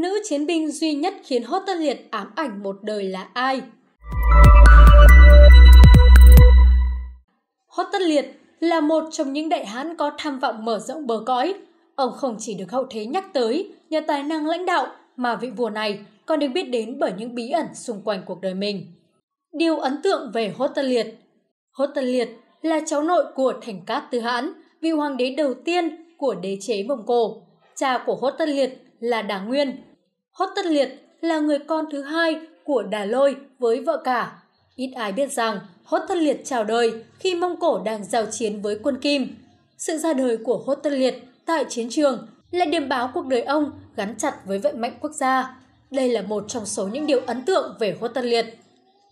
Nữ chiến binh duy nhất khiến Hốt Tân Liệt ám ảnh một đời là ai? Hốt Tân Liệt là một trong những đại hán có tham vọng mở rộng bờ cõi. Ông không chỉ được hậu thế nhắc tới nhờ tài năng lãnh đạo mà vị vua này còn được biết đến bởi những bí ẩn xung quanh cuộc đời mình. Điều ấn tượng về Hốt Tân Liệt Hốt Tân Liệt là cháu nội của Thành Cát Tư Hãn, vị hoàng đế đầu tiên của đế chế Mông Cổ. Cha của Hốt Tân Liệt là Đà Nguyên. Hốt Tất Liệt là người con thứ hai của Đà Lôi với vợ cả. Ít ai biết rằng Hốt Tất Liệt chào đời khi Mông Cổ đang giao chiến với quân Kim. Sự ra đời của Hốt Tất Liệt tại chiến trường là điểm báo cuộc đời ông gắn chặt với vận mệnh quốc gia. Đây là một trong số những điều ấn tượng về Hốt Tất Liệt.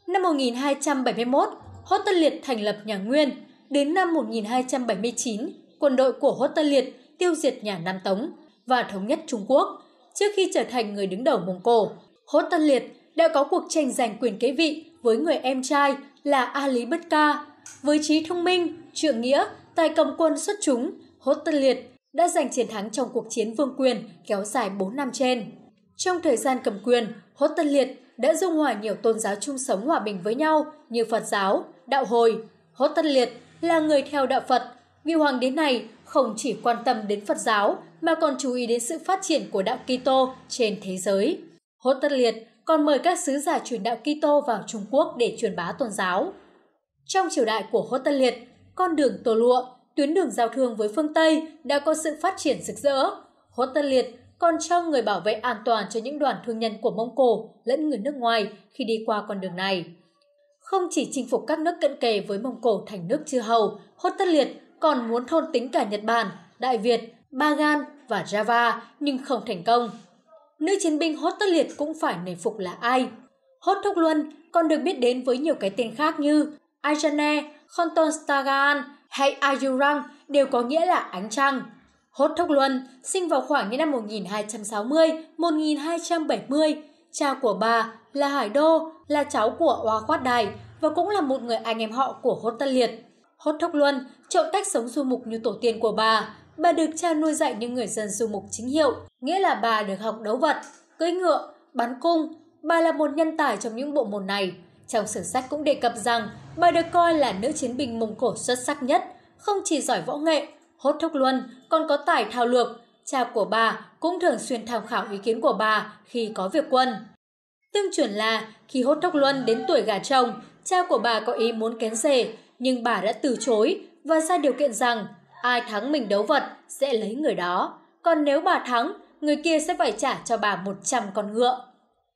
Năm 1271, Hốt Tất Liệt thành lập nhà Nguyên. Đến năm 1279, quân đội của Hốt Tất Liệt tiêu diệt nhà Nam Tống và thống nhất Trung Quốc. Trước khi trở thành người đứng đầu Mông Cổ, Hốt Tân Liệt đã có cuộc tranh giành quyền kế vị với người em trai là A Lý Bất Ca. Với trí thông minh, trượng nghĩa, tài cầm quân xuất chúng, Hốt Tân Liệt đã giành chiến thắng trong cuộc chiến vương quyền kéo dài 4 năm trên. Trong thời gian cầm quyền, Hốt Tân Liệt đã dung hòa nhiều tôn giáo chung sống hòa bình với nhau như Phật giáo, Đạo Hồi. Hốt Tân Liệt là người theo đạo Phật. Vị hoàng đế này không chỉ quan tâm đến Phật giáo mà còn chú ý đến sự phát triển của đạo Kitô trên thế giới. Hốt Tất Liệt còn mời các sứ giả truyền đạo Kitô vào Trung Quốc để truyền bá tôn giáo. Trong triều đại của Hốt Tân Liệt, con đường Tô lụa, tuyến đường giao thương với phương Tây đã có sự phát triển rực rỡ. Hốt Tân Liệt còn cho người bảo vệ an toàn cho những đoàn thương nhân của Mông Cổ lẫn người nước ngoài khi đi qua con đường này. Không chỉ chinh phục các nước cận kề với Mông Cổ thành nước chư hầu, Hốt Tân Liệt còn muốn thôn tính cả Nhật Bản, Đại Việt, Bagan và Java nhưng không thành công. Nữ chiến binh Hốt Tất Liệt cũng phải nể phục là ai? Hốt Thúc Luân còn được biết đến với nhiều cái tên khác như Ajane, Khontonstagan hay Ayurang đều có nghĩa là ánh trăng. Hốt Thúc Luân sinh vào khoảng những năm 1260-1270. Cha của bà là Hải Đô, là cháu của Oa Khoát Đài và cũng là một người anh em họ của Hốt Tân Liệt. Hốt Thúc Luân chọn cách sống du mục như tổ tiên của bà. Bà được cha nuôi dạy như người dân du mục chính hiệu, nghĩa là bà được học đấu vật, cưỡi ngựa, bắn cung. Bà là một nhân tài trong những bộ môn này. Trong sử sách cũng đề cập rằng bà được coi là nữ chiến binh Mông Cổ xuất sắc nhất, không chỉ giỏi võ nghệ, Hốt Thúc Luân còn có tài thao lược. Cha của bà cũng thường xuyên tham khảo ý kiến của bà khi có việc quân. Tương truyền là khi Hốt Thúc Luân đến tuổi gả chồng, cha của bà có ý muốn kén rể, nhưng bà đã từ chối và ra điều kiện rằng ai thắng mình đấu vật sẽ lấy người đó. Còn nếu bà thắng, người kia sẽ phải trả cho bà 100 con ngựa.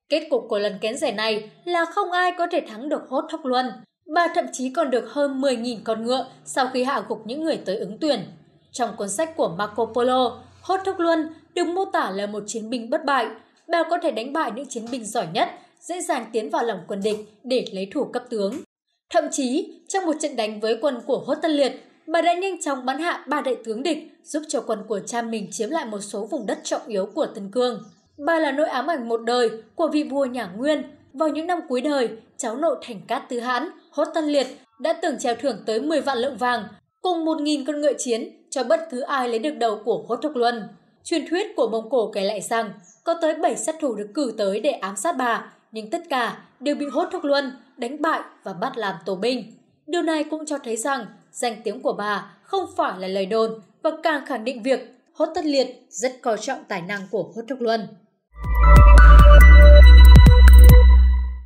Kết cục của lần kén rẻ này là không ai có thể thắng được hốt thóc luân. Bà thậm chí còn được hơn 10.000 con ngựa sau khi hạ gục những người tới ứng tuyển. Trong cuốn sách của Marco Polo, hốt thóc luân được mô tả là một chiến binh bất bại. Bà có thể đánh bại những chiến binh giỏi nhất, dễ dàng tiến vào lòng quân địch để lấy thủ cấp tướng. Thậm chí, trong một trận đánh với quân của Hốt Tân Liệt, bà đã nhanh chóng bắn hạ ba đại tướng địch, giúp cho quân của cha mình chiếm lại một số vùng đất trọng yếu của Tân Cương. Bà là nỗi ám ảnh một đời của vị vua nhà Nguyên. Vào những năm cuối đời, cháu nội thành cát tứ hãn, Hốt Tân Liệt đã từng treo thưởng tới 10 vạn lượng vàng, cùng 1.000 con ngựa chiến cho bất cứ ai lấy được đầu của Hốt Thục Luân. Truyền thuyết của Mông Cổ kể lại rằng có tới 7 sát thủ được cử tới để ám sát bà, nhưng tất cả đều bị Hốt Thúc Luân đánh bại và bắt làm tù binh. Điều này cũng cho thấy rằng danh tiếng của bà không phải là lời đồn và càng khẳng định việc Hốt Tất Liệt rất coi trọng tài năng của Hốt Thúc Luân.